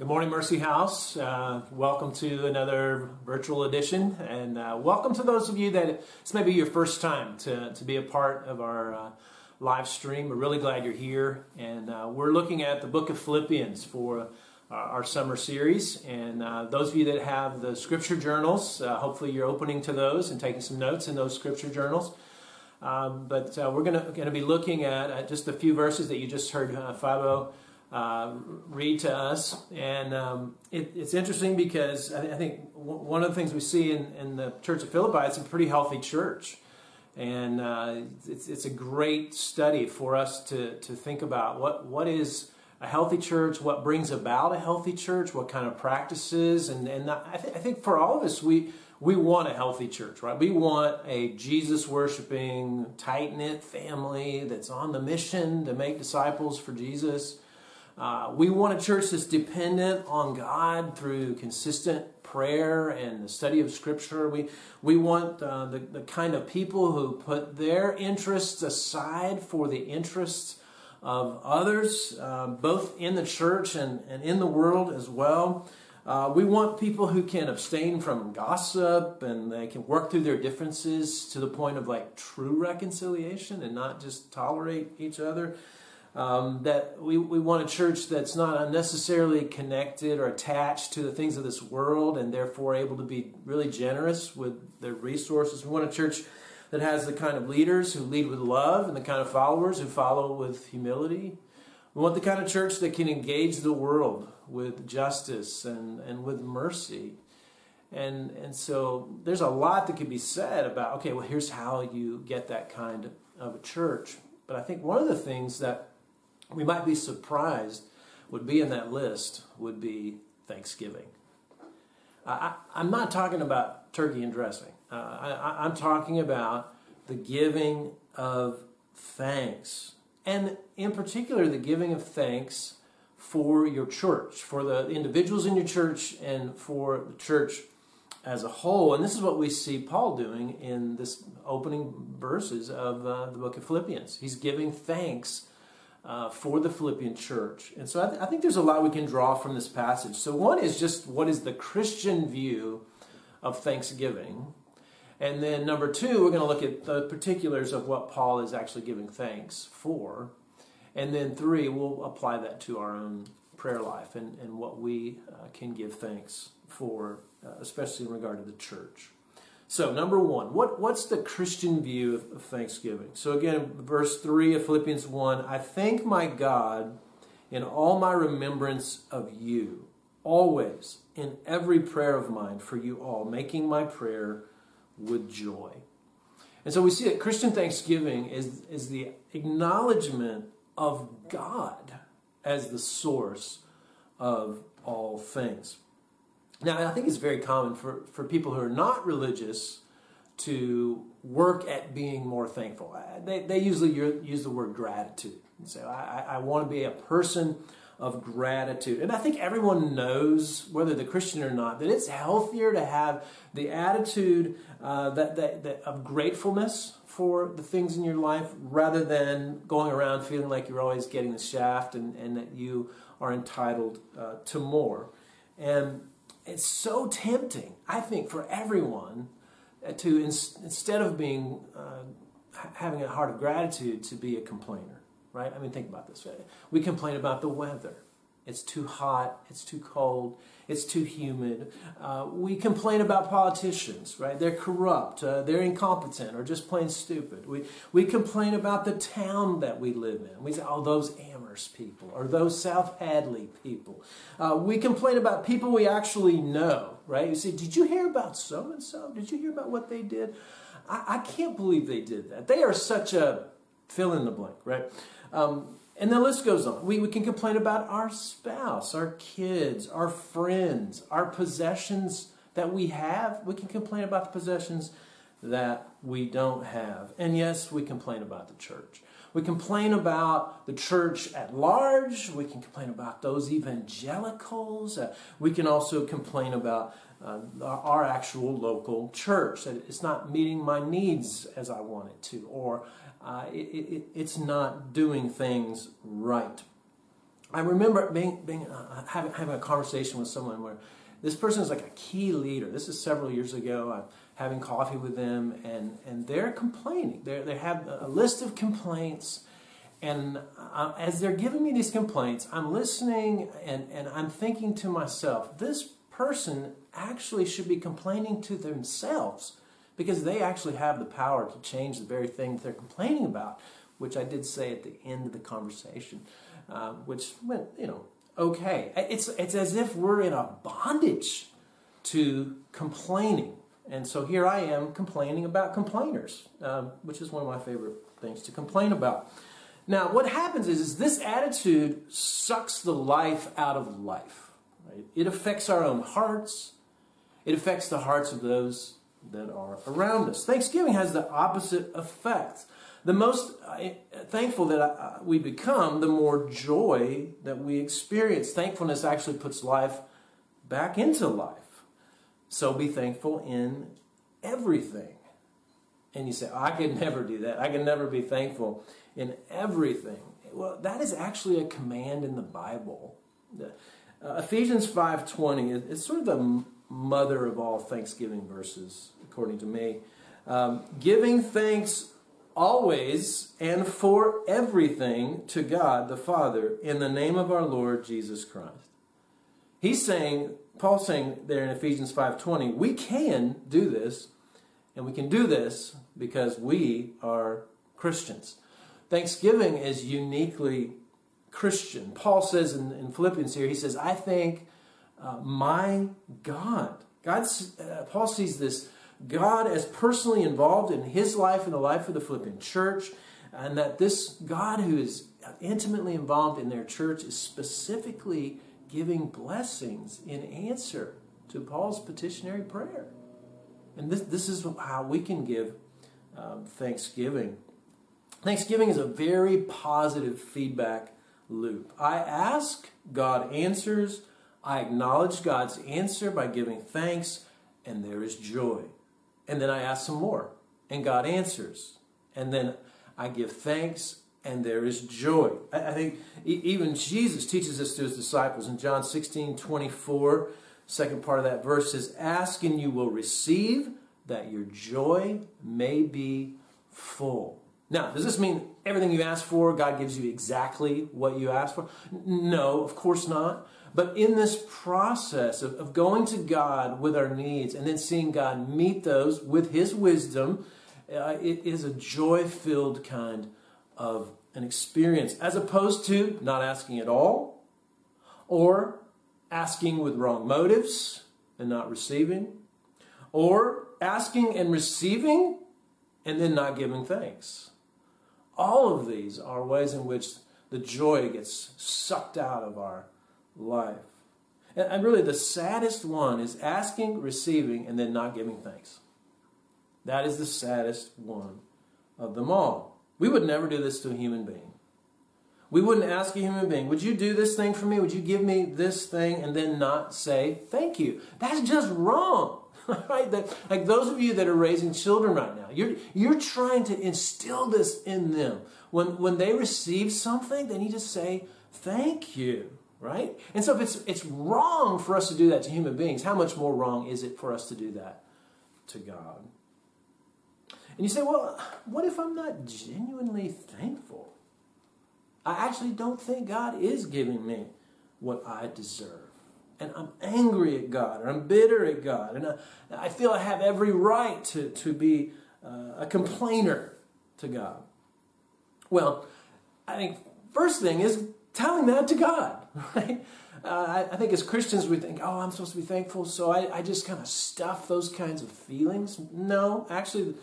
Good morning, Mercy House. Uh, welcome to another virtual edition, and uh, welcome to those of you that it's maybe your first time to, to be a part of our uh, live stream. We're really glad you're here, and uh, we're looking at the book of Philippians for uh, our summer series. And uh, those of you that have the scripture journals, hopefully you're opening to those and taking some notes in those scripture journals. Um, but we're going to be looking at just a few verses that you just heard Fabo uh, read to us. And um, it, it's interesting because I, I, think one of the things we see in, in, the Church of Philippi, it's a pretty healthy church. And uh, it's, it's a great study for us to, to think about what, what is a healthy church, what brings about a healthy church, what kind of practices. And, and I, th- I think for all of us, we, we want a healthy church, right? We want a Jesus worshiping, tight knit family that's on the mission to make disciples for Jesus. Uh, we want a church that's dependent on God through consistent prayer and the study of Scripture. We, we want uh, the, the kind of people who put their interests aside for the interests of others, uh, both in the church and, and in the world as well. Uh, we want people who can abstain from gossip and they can work through their differences to the point of like true reconciliation and not just tolerate each other. Um, that we, we want a church that's not unnecessarily connected or attached to the things of this world and therefore able to be really generous with their resources. We want a church that has the kind of leaders who lead with love and the kind of followers who follow with humility. We want the kind of church that can engage the world with justice and, and with mercy. And, and so there's a lot that can be said about, okay, well, here's how you get that kind of a church. But I think one of the things that we might be surprised would be in that list would be Thanksgiving. I, am not talking about turkey and dressing. Uh, I, I'm talking about the giving of thanks. And in particular, the giving of thanks for your church, for the individuals in your church, and for the church as a whole. And this is what we see Paul doing in this opening verses of uh, the book of Philippians. He's giving thanks uh, for the Philippian church. And so I, th- I, think there's a lot we can draw from this passage. So, one is just what is the Christian view of thanksgiving. And then, number two, we're going to look at the particulars of what Paul is actually giving thanks for. And then, three, we'll apply that to our own prayer life and, and what we uh, can give thanks for, uh, especially in regard to the church. So, number one, what, what's the Christian view of, Thanksgiving? So, again, verse 3 of Philippians 1 I thank my God in all my remembrance of you, always, in every prayer of mine for you all, making my prayer with joy. And so we see that Christian thanksgiving is, is the acknowledgement of God as the source of all things. Now, I think it's very common for, for people who are not religious to work at being more thankful. They, they usually use the word gratitude and say, I, I want to be a person of gratitude. And I think everyone knows, whether they're Christian or not, that it's healthier to have the attitude uh, that, that, that, of gratefulness for the things in your life rather than going around feeling like you're always getting the shaft and, and that you are entitled uh, to more. And it's so tempting, I think, for everyone uh, to instead of being uh, having a heart of gratitude to be a complainer, right? I mean, think about this. We complain about the weather. It's too hot. It's too cold. It's too humid. Uh, we complain about politicians, right? They're corrupt. Uh, they're incompetent or just plain stupid. We, we complain about the town that we live in. We say, oh, those People or those South Hadley people. Uh, we complain about people we actually know, right? You say, did you hear about so and so? Did you hear about what they did? I, I can't believe they did that. They are such a fill in the blank, right? Um, and the list goes on. We, we can complain about our spouse, our kids, our friends, our possessions that we have. We can complain about the possessions that we don't have. And yes, we complain about the church. We complain about the church at large. We can complain about those evangelicals. Uh, we can also complain about uh, our actual local church. That it's not meeting my needs as I want it to, or uh, it, it, it's not doing things right. I remember being, being uh, having, having a conversation with someone where this person is like a key leader. This is several years ago. I'm having coffee with them, and, and they're complaining. They're, they have a list of complaints, and uh, as they're giving me these complaints, I'm listening and, and I'm thinking to myself, this person actually should be complaining to themselves because they actually have the power to change the very thing that they're complaining about, which I did say at the end of the conversation, uh, which went, you know, okay. It's, it's as if we're in a bondage to complaining. And so here I am complaining about complainers, um, which is one of my favorite things to complain about. Now, what happens is, is this attitude sucks the life out of life. Right? It affects our own hearts. It affects the hearts of those that are around us. Thanksgiving has the opposite effect. The most uh, thankful that uh, we become, the more joy that we experience. Thankfulness actually puts life back into life. So be thankful in everything. And you say, I could never do that. I can never be thankful in everything. Well, that is actually a command in the Bible. Uh, Ephesians 5.20 is sort of the mother of all Thanksgiving verses, according to me. Um, giving thanks always and for everything to God the Father in the name of our Lord Jesus Christ. He's saying, Paul's saying there in Ephesians 5.20, we can do this, and we can do this because we are Christians. Thanksgiving is uniquely Christian. Paul says in, in Philippians here, he says, I thank uh, my God. God uh, Paul sees this God as personally involved in his life and the life of the Philippian church, and that this God who is intimately involved in their church is specifically giving blessings in answer to Paul's petitionary prayer. And this, this is how we can give um, thanksgiving. Thanksgiving is a very positive feedback loop. I ask, God answers. I acknowledge God's answer by giving thanks, and there is joy. And then I ask some more, and God answers. And then I give thanks, and there is joy. I, think even Jesus teaches this to his disciples in John 16 24. Second part of that verse says, Ask and you will receive, that your joy may be full. Now, does this mean everything you ask for, God gives you exactly what you ask for? No, of course not. But in this process of, of going to God with our needs and then seeing God meet those with His wisdom, uh, it is a joy filled kind of an experience, as opposed to not asking at all or asking with wrong motives and not receiving, or asking and receiving and then not giving thanks. All of these are ways in which the joy gets sucked out of our life. And, really, the saddest one is asking, receiving, and then not giving thanks. That is the saddest one of them all. We would never do this to a human being. We wouldn't ask a human being, Would you do this thing for me? Would you give me this thing? And then not say thank you. That's just wrong. right? That, like those of you that are raising children right now, you're, you're trying to instill this in them. When, when they receive something, they need to say, thank you, right? And so if it's, it's wrong for us to do that to human beings, how much more wrong is it for us to do that to God? And you say, well, what if I'm not genuinely thankful? I actually don't think God is giving me what I deserve and I'm angry at God, or I'm bitter at God, and I, I feel I have every right to, to be uh, a complainer to God. Well, I think first thing is telling that to God, right? Uh, I, I, think as Christians we think, oh, I'm supposed to be thankful, so I, I just kind of stuff those kinds of feelings. No, actually,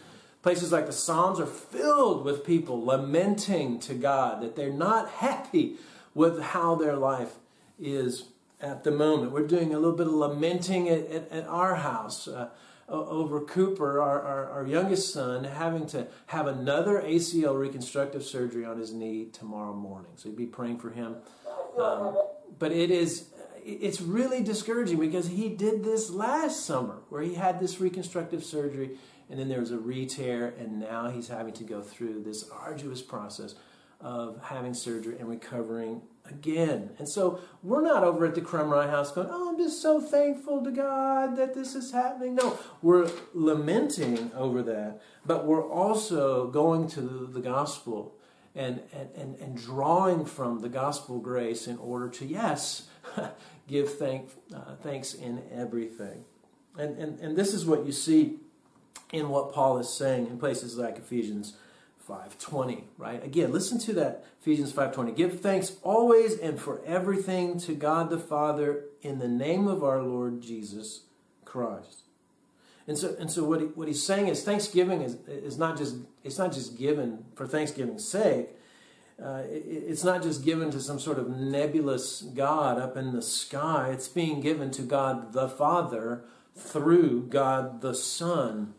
places like the Psalms are filled with people lamenting to God that they're not happy with how their life is at the moment. We're doing a little bit of lamenting at, at, at our house uh, over Cooper, our, our, our, youngest son, having to have another ACL reconstructive surgery on his knee tomorrow morning. So you'd be praying for him. Um, but it is it's really discouraging because he did this last summer where he had this reconstructive surgery and then there was a re-tear and now he's having to go through this arduous process of having surgery and recovering again. And so we're not over at the Crumry House going, oh, I'm just so thankful to God that this is happening. No, we're lamenting over that, but we're also going to the gospel and, and, and, and drawing from the gospel grace in order to, yes, give thank, uh, thanks in everything. And, and, and this is what you see in what Paul is saying in places like Ephesians 5:20, right? Again, listen to that Ephesians 5:20. Give thanks always and for everything to God the Father in the name of our Lord Jesus Christ. And so, and so what, he, what he's saying is Thanksgiving is, is not just it's not just given for Thanksgiving's sake. Uh, it, it's not just given to some sort of nebulous God up in the sky. It's being given to God the Father through God the Son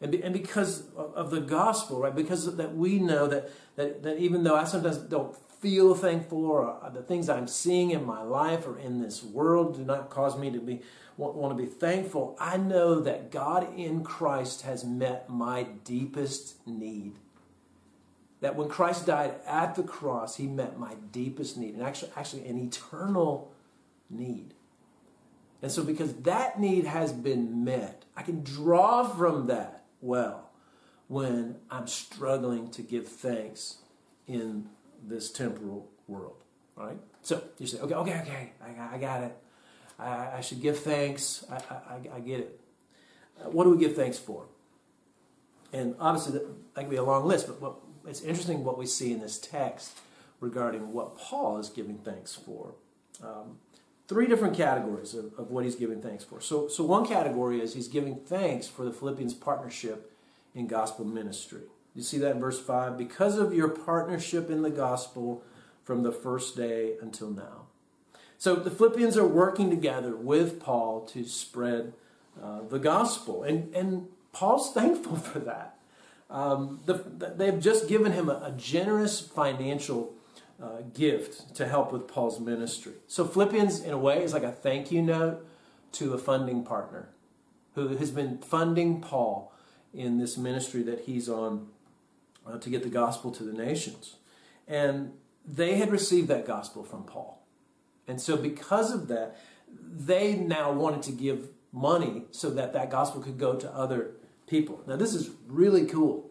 and, be, and because of the gospel, right? Because that we know that, that, that even though I sometimes don't feel thankful or uh, the things I'm seeing in my life or in this world do not cause me to be want, want to be thankful, I know that God in Christ has met my deepest need. That when Christ died at the cross, he met my deepest need, and actually, actually an eternal need. And so, because that need has been met, I can draw from that well when I'm struggling to give thanks in this temporal world. Right? So you say, okay, okay, okay, I, I got it. I, I, should give thanks. I, I, I get it. Uh, what do we give thanks for? And obviously, that, that could be a long list, but what, it's interesting what we see in this text regarding what Paul is giving thanks for. Um, three different categories of, of what he's giving thanks for. So, so one category is he's giving thanks for the Philippians' partnership in gospel ministry. You see that in verse 5? Because of your partnership in the gospel from the first day until now. So the Philippians are working together with Paul to spread uh, the gospel. And, and Paul's thankful for that. Um, the, they've just given him a, a generous financial uh, gift to help with Paul's ministry. So Philippians, in a way, is like a thank you note to a funding partner who has been funding Paul in this ministry that he's on uh, to get the gospel to the nations. And they had received that gospel from Paul. And so, because of that, they now wanted to give money so that that gospel could go to other people. Now, this is really cool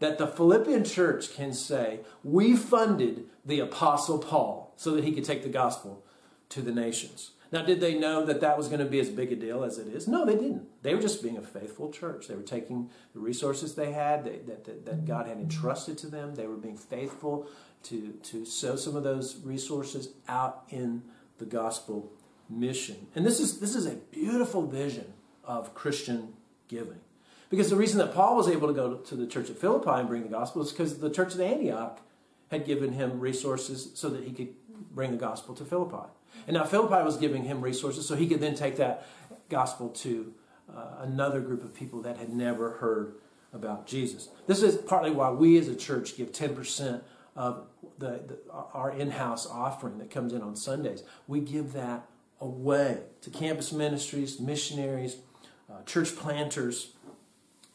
that the Philippian church can say, We funded the Apostle Paul so that he could take the gospel to the nations. Now, did they know that that was going to be as big a deal as it is? No, they didn't. They were just being a faithful church. They were taking the resources they had, that, that, that God had entrusted to them. They were being faithful to, to sow some of those resources out in the gospel mission. And this is, this is a beautiful vision of Christian giving. Because the reason that Paul was able to go to the church at Philippi and bring the gospel is because the church at Antioch had given him resources so that he could bring the gospel to Philippi. And now Philippi was giving him resources so he could then take that gospel to uh, another group of people that had never heard about Jesus. This is partly why we as a church give 10% of the, the, our in-house offering that comes in on Sundays. We give that away to campus ministries, missionaries, uh, church planters.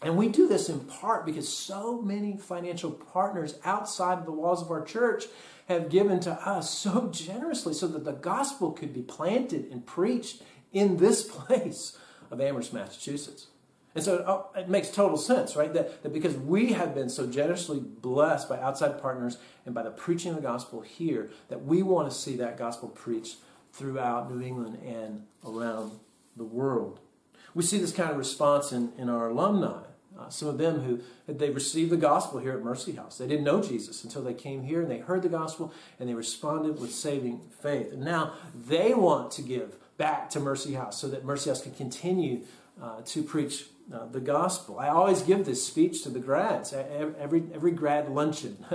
And we do this in part because so many financial partners outside of the walls of our church have given to us so generously so that the gospel could be planted and preached in this place of Amherst, Massachusetts. And so oh, it makes total sense, right? That, that because we have been so generously blessed by outside partners and by the preaching of the gospel here, that we want to see that gospel preached throughout New England and around the world. We see this kind of response in, in our alumni. Uh, some of them who they received the gospel here at Mercy House. They didn't know Jesus until they came here and they heard the gospel and they responded with saving faith. And now they want to give back to Mercy House so that Mercy House can continue uh, to preach uh, the gospel. I always give this speech to the grads every every grad luncheon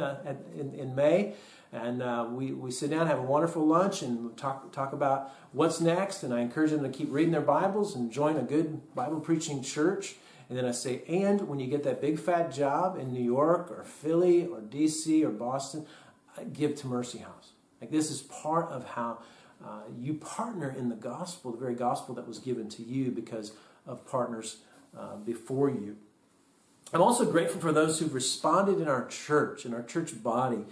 in, in May. And uh, we, we sit down, have a wonderful lunch, and talk, talk about what's next. And I encourage them to keep reading their Bibles and join a good Bible preaching church. And then I say, and when you get that big fat job in New York or Philly or DC or Boston, give to Mercy House. Like this is part of how uh, you partner in the gospel, the very gospel that was given to you because of partners uh, before you. I'm also grateful for those who've responded in our church, in our church body,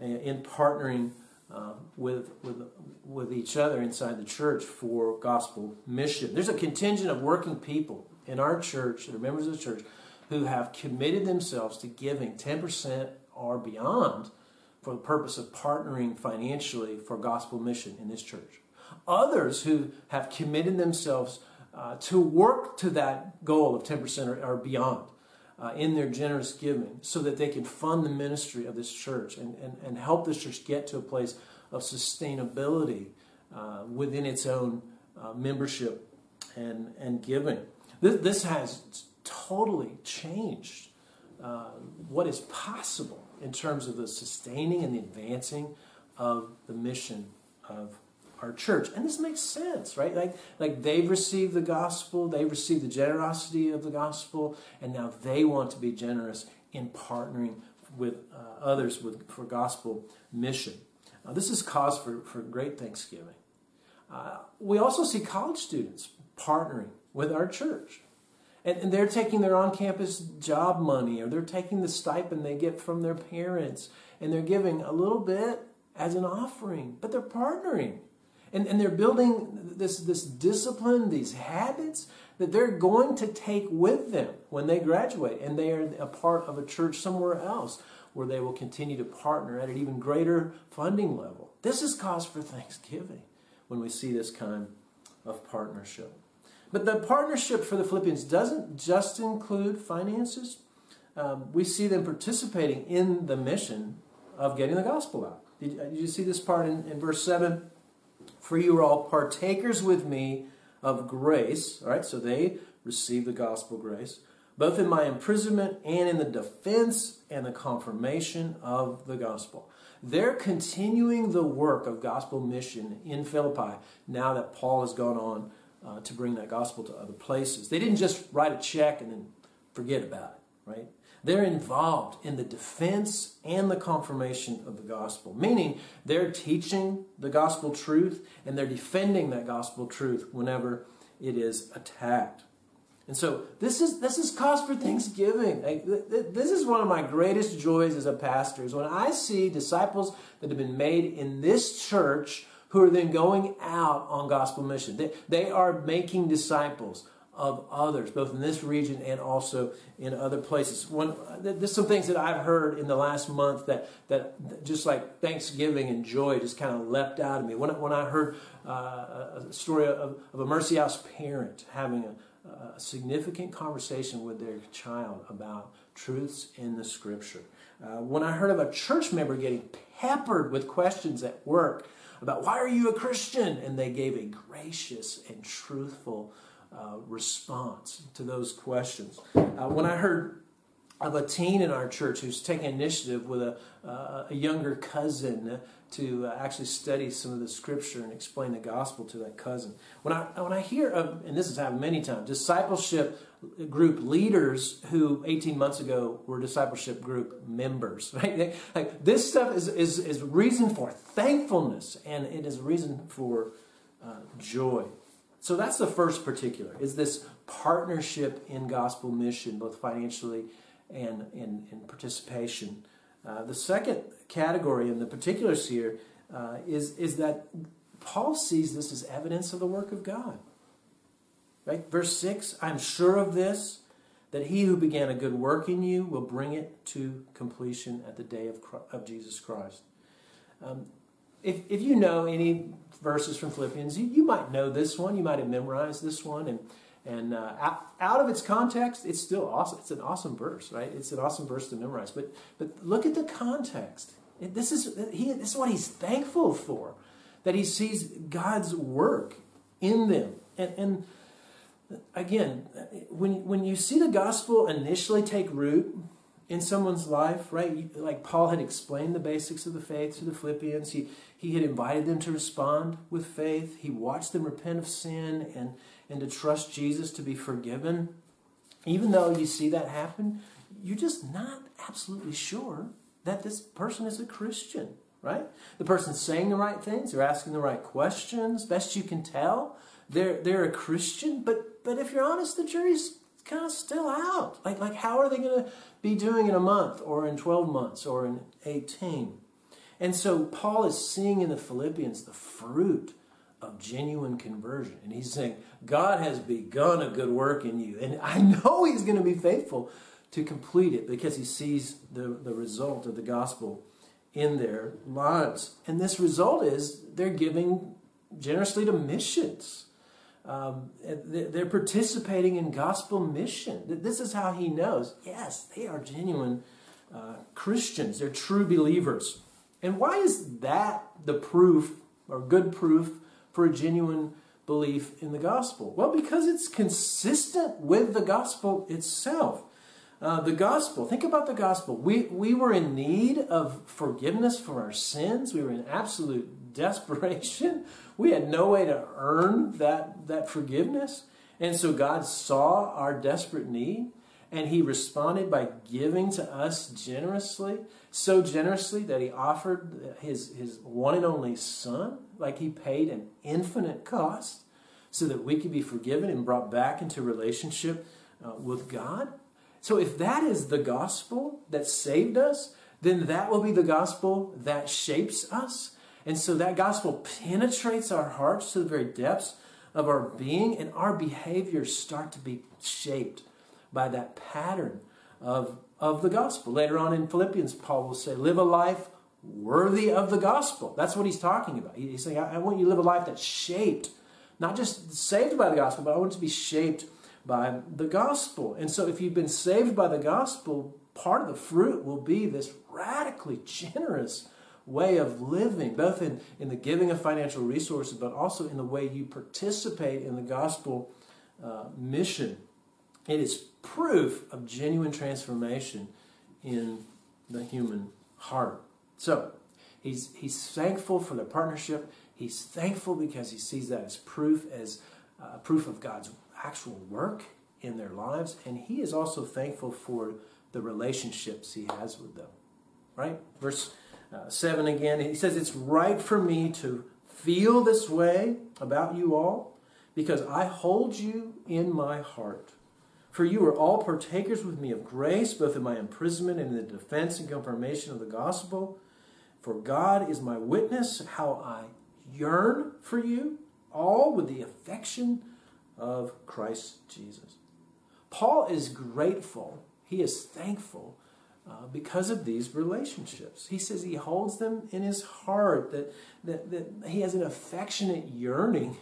in partnering uh, with, with, with each other inside the church for gospel mission. There's a contingent of working people in our church that are members of the church who have committed themselves to giving 10% or beyond for the purpose of partnering financially for gospel mission in this church. Others who have committed themselves uh, to work to that goal of 10% or, or beyond uh, in their generous giving so that they can fund the ministry of this church and, and, and help this church get to a place of sustainability uh, within its own uh, membership and, and giving. This, this has totally changed uh, what is possible in terms of the sustaining and the advancing of the mission of our church. And this makes sense, right? Like, like they've received the gospel, they've received the generosity of the gospel, and now they want to be generous in partnering with uh, others with, for gospel mission. Uh, this is cause for, for great thanksgiving. Uh, we also see college students partnering with our church. And, and they're taking their on campus job money or they're taking the stipend they get from their parents and they're giving a little bit as an offering, but they're partnering. And, and they're building this, this discipline, these habits that they're going to take with them when they graduate and they are a part of a church somewhere else where they will continue to partner at an even greater funding level. This is cause for thanksgiving when we see this kind of partnership. But the partnership for the Philippians doesn't just include finances. Um, we see them participating in the mission of getting the gospel out. Did, did you see this part in, in verse 7? For you are all partakers with me of grace. All right, so they receive the gospel grace, both in my imprisonment and in the defense and the confirmation of the gospel. They're continuing the work of gospel mission in Philippi now that Paul has gone on uh, to bring that gospel to other places. They didn't just write a check and then forget about it, right? They're involved in the defense and the confirmation of the gospel, meaning they're teaching the gospel truth and they're defending that gospel truth whenever it is attacked. And so this is this is cause for thanksgiving. Like, this is one of my greatest joys as a pastor is when I see disciples that have been made in this church who are then going out on gospel mission. They, they are making disciples of others, both in this region and also in other places. One, there's some things that I've heard in the last month that, that just like Thanksgiving and joy just kind of leapt out of me. When, when I heard uh, a story of, of, a Mercy House parent having a, a significant conversation with their child about truths in the Scripture. Uh, when I heard of a church member getting peppered with questions at work about why are you a Christian, and they gave a gracious and truthful uh, response to those questions. Uh, when I heard of a teen in our church who's taking initiative with a, uh, a younger cousin to uh, actually study some of the scripture and explain the gospel to that cousin. When I, when I hear of, and this has happened many times, discipleship group leaders who 18 months ago were discipleship group members, right? Like this stuff is, is, is reason for thankfulness and it is a reason for uh, joy. So that's the first particular, is this partnership in gospel mission, both financially and in, in participation. Uh, the second category in the particulars here uh, is is, that Paul sees this as evidence of the work of God. Right? Verse 6 I'm sure of this, that he who began a good work in you will bring it to completion at the day of, of Jesus Christ. Um, if, if you know any verses from Philippians. You, you might know this one. You might have memorized this one. And, and uh, out, of its context, it's still awesome. It's an awesome verse, right? It's an awesome verse to memorize. But, but look at the context. This is, he, this is what he's thankful for, that he sees God's work in them. And, and again, when, when you see the gospel initially take root, in someone's life, right? Like Paul had explained the basics of the faith to the Philippians. He, he had invited them to respond with faith. He watched them repent of sin and, and to trust Jesus to be forgiven. Even though you see that happen, you're just not absolutely sure that this person is a Christian, right? The person's saying the right things, they're asking the right questions, best you can tell. They're, they're a Christian, but, but if you're honest, the jury's kind of still out. Like, like how are they going to be doing in a month or in 12 months or in 18? And so Paul is seeing in the Philippians the fruit of genuine conversion. And he's saying, God has begun a good work in you. And I know he's going to be faithful to complete it because he sees the, the result of the gospel in their lives. And this result is they're giving generously to missions. Um, they're participating in gospel mission. This is how he knows yes, they are genuine uh, Christians, they're true believers. And why is that the proof or good proof for a genuine belief in the gospel? Well, because it's consistent with the gospel itself. Uh, the gospel, think about the gospel. We, we were in need of forgiveness for our sins, we were in absolute desperation. We had no way to earn that, that forgiveness. And so God saw our desperate need and he responded by giving to us generously, so generously that he offered his, his one and only son, like he paid an infinite cost so that we could be forgiven and brought back into relationship uh, with God. So if that is the gospel that saved us, then that will be the gospel that shapes us and so that gospel penetrates our hearts to the very depths of our being, and our behaviors start to be shaped by that pattern of, of the gospel. Later on in Philippians, Paul will say, Live a life worthy of the gospel. That's what he's talking about. He's saying, I, I want you to live a life that's shaped, not just saved by the gospel, but I want it to be shaped by the gospel. And so if you've been saved by the gospel, part of the fruit will be this radically generous way of living, both in, in the giving of financial resources, but also in the way you participate in the gospel uh, mission. It is proof of genuine transformation in the human heart. So, he's, he's thankful for the partnership. He's thankful because he sees that as proof, as uh, proof of God's actual work in their lives. And he is also thankful for the relationships he has with them. Right? Verse uh, 7 again. He says, It's right for me to feel this way about you all because I hold you in my heart. For you are all partakers with me of grace, both in my imprisonment and in the defense and confirmation of the gospel. For God is my witness how I yearn for you, all with the affection of Christ Jesus. Paul is grateful, he is thankful uh, because of these relationships. He says he holds them in his heart, that, that, that he has an affectionate yearning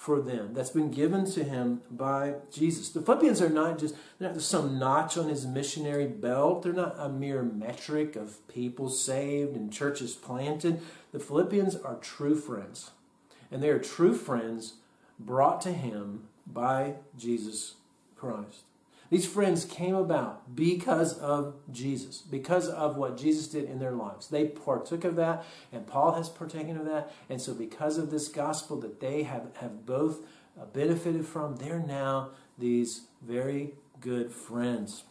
for them that's been given to him by Jesus. The Philippians are not just, they're not some notch on his missionary belt. They're not a mere metric of people saved and churches planted. The Philippians are true friends. And they are true friends brought to him by Jesus Christ. These friends came about because of Jesus, because of what Jesus did in their lives. They partook of that, and Paul has partaken of that. And so, because of this gospel that they have, have both uh, benefited from, they're now these very good friends.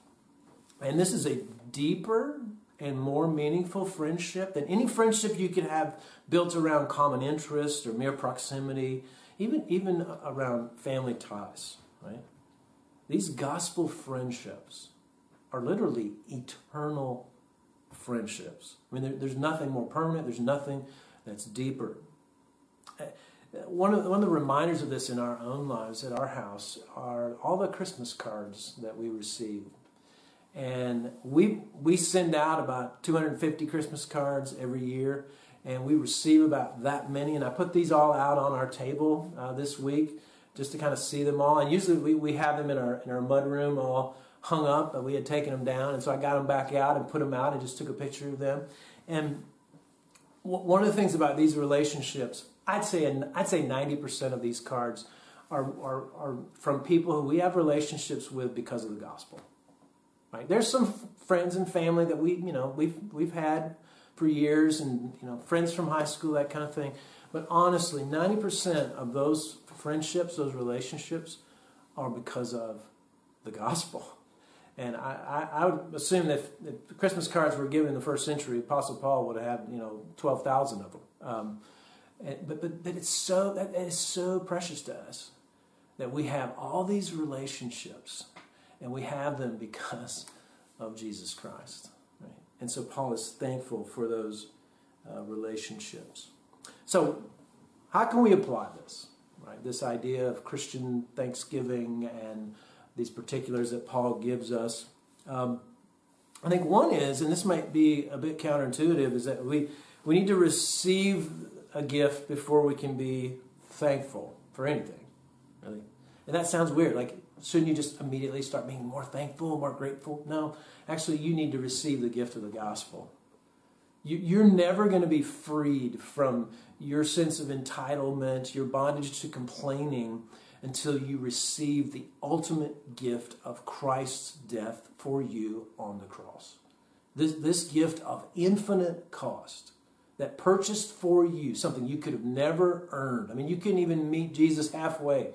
And this is a deeper and more meaningful friendship than any friendship you could have built around common interest or mere proximity, even, even around family ties, right? These gospel friendships are literally eternal friendships. I mean, there, there's nothing more permanent, there's nothing that's deeper. Uh, one of, one of the reminders of this in our own lives at our house are all the Christmas cards that we receive. And we, we send out about 250 Christmas cards every year, and we receive about that many. And I put these all out on our table uh, this week just to kind of see them all. And usually we, we have them in our in our mud room all hung up, but we had taken them down, and so I got them back out and put them out and just took a picture of them. And one of the things about these relationships, I'd say I'd say ninety percent of these cards are, are are from people who we have relationships with because of the gospel. Right? There's some friends and family that we you know we've we've had for years, and you know friends from high school that kind of thing. But honestly, 90% of those friendships, those relationships, are because of the gospel. And I, I, I would assume that if, if, Christmas cards were given in the first century, Apostle Paul would have had, you know, 12,000 of them. Um, and, but, but, but it's so, that is so precious to us that we have all these relationships and we have them because of Jesus Christ. Right? And so Paul is thankful for those uh, relationships. So, how can we apply this? This idea of Christian Thanksgiving and these particulars that Paul gives us. Um, I think one is, and this might be a bit counterintuitive, is that we we need to receive a gift before we can be thankful for anything. Really, and that sounds weird. Like, shouldn't you just immediately start being more thankful, more grateful? No, actually, you need to receive the gift of the gospel. You, are never going to be freed from your sense of entitlement, your bondage to complaining, until you receive the ultimate gift of Christ's death for you on the cross. This, this gift of infinite cost that purchased for you something you could have never earned. I mean, you couldn't even meet Jesus halfway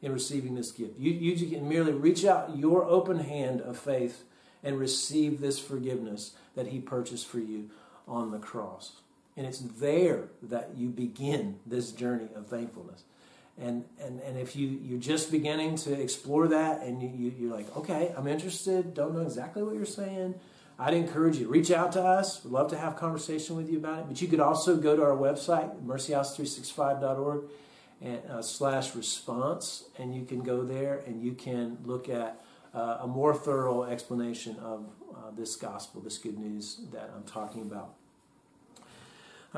in receiving this gift. You, you can merely reach out your open hand of faith and receive this forgiveness that He purchased for you on the cross. And it's there that you begin this journey of thankfulness. And, and, and if you, you're just beginning to explore that and you, you, you're like, okay, I'm interested, don't know exactly what you're saying, I'd encourage you to reach out to us. We'd love to have a conversation with you about it. But you could also go to our website, mercyhouse365.org and, uh, slash response, and you can go there and you can look at uh, a more thorough explanation of uh, this gospel, this good news that I'm talking about.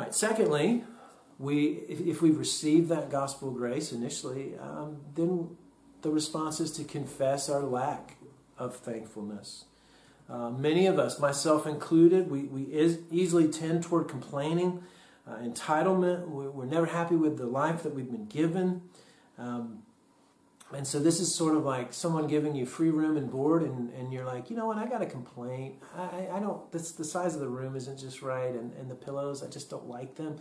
All right. Secondly, we if, if we've received that gospel grace initially, um, then the response is to confess our lack of thankfulness. Uh, many of us, myself included, we, we is, easily tend toward complaining, uh, entitlement. We're, we're, never happy with the life that we've been given. Um, and so this is sort of like someone giving you free room and board, and, and you're like, you know what, I got a complaint. I, I don't, this, the size of the room isn't just right, and, and the pillows, I just don't like them.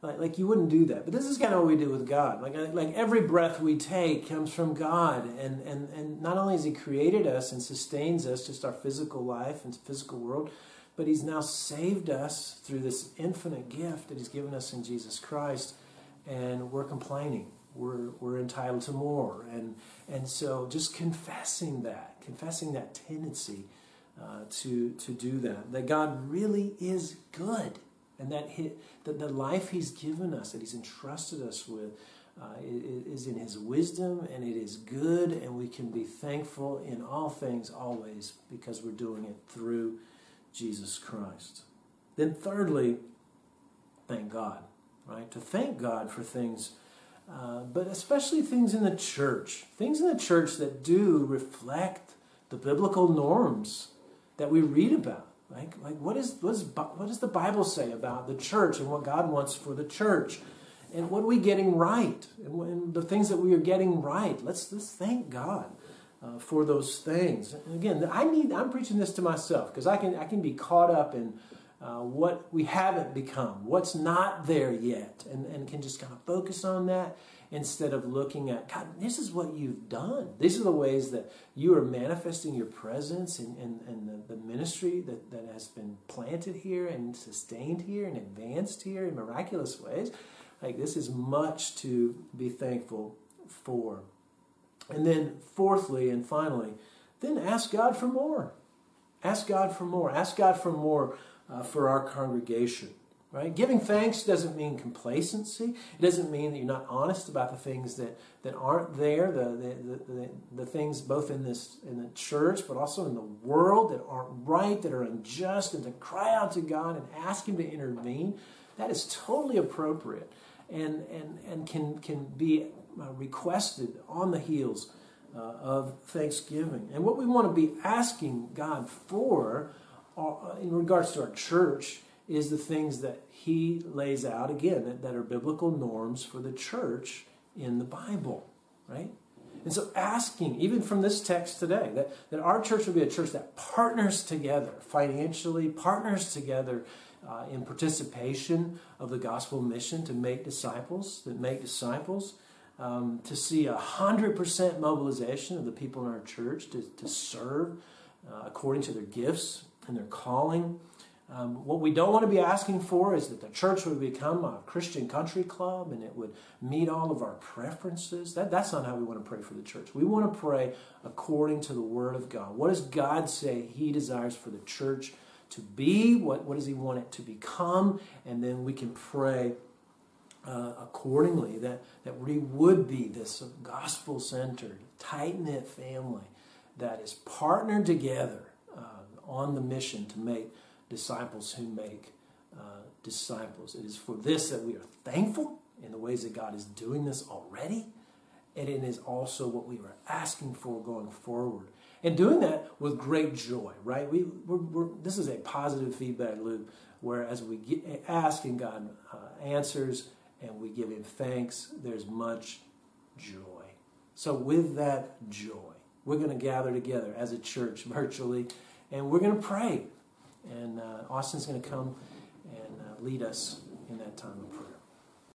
Like, like you wouldn't do that. But this is kind of what we do with God. Like, uh, like every breath we take comes from God. And, and, and not only has He created us and sustains us, just our physical life and physical world, but He's now saved us through this infinite gift that He's given us in Jesus Christ. And we're complaining we're, we're entitled to more. And, and so just confessing that, confessing that tendency uh, to, to do that, that God really is good. And that, he, that the life He's given us, that He's entrusted us with, uh, is in His wisdom and it is good, and we can be thankful in all things always because we're doing it through Jesus Christ. Then, thirdly, thank God, right? To thank God for things uh, but especially things in the church, things in the church that do reflect the biblical norms that we read about. Like, like what, is, what, is, what does the Bible say about the church and what God wants for the church? And what are we getting right? And, and the things that we are getting right. Let's, let's thank God uh, for those things. And again, I need, I'm preaching this to myself because I can, I can be caught up in uh, what we haven't become, what's not there yet, and, and can just kind of focus on that instead of looking at, God, this is what you've done. These are the ways that you are manifesting your presence and, and, and the, the ministry that, that has been planted here and sustained here and advanced here in miraculous ways. Like, this is much to be thankful for. And then, fourthly and finally, then ask God for more. Ask God for more. Ask God for more uh, for our congregation. Right? Giving thanks doesn't mean complacency. It doesn't mean that you're not honest about the things that, that aren't there, the, the, the, the, things both in this in the church but also in the world that aren't right, that are unjust, and to cry out to God and ask Him to intervene. That is totally appropriate and, and, and can, can be uh, requested on the heels uh, of Thanksgiving. And what we want to be asking God for in regards to our church is the things that he lays out again that, that are biblical norms for the church in the Bible, right? And so, asking, even from this text today, that, that our church will be a church that partners together financially, partners together uh, in participation of the gospel mission to make disciples, that make disciples, um, to see a 100% mobilization of the people in our church to, to serve uh, according to their gifts and their calling. Um, what we don't want to be asking for is that the church would become a Christian country club and it would meet all of our preferences. That, that's not how we want to pray for the church. We want to pray according to the Word of God. What does God say He desires for the church to be? What, what does He want it to become? And then we can pray uh, accordingly that, that we would be this gospel centered, tight knit family that is partnered together on the mission to make disciples who make uh, disciples. It is for this that we are thankful in the ways that God is doing this already. And it is also what we are asking for going forward. And doing that with great joy, right? We, we're, we're, this is a positive feedback loop where as we get, ask and God uh, answers and we give Him thanks, there's much joy. So, with that joy, we're going to gather together as a church virtually and we're going to pray. And uh, Austin's going to come and uh, lead us in that time of prayer.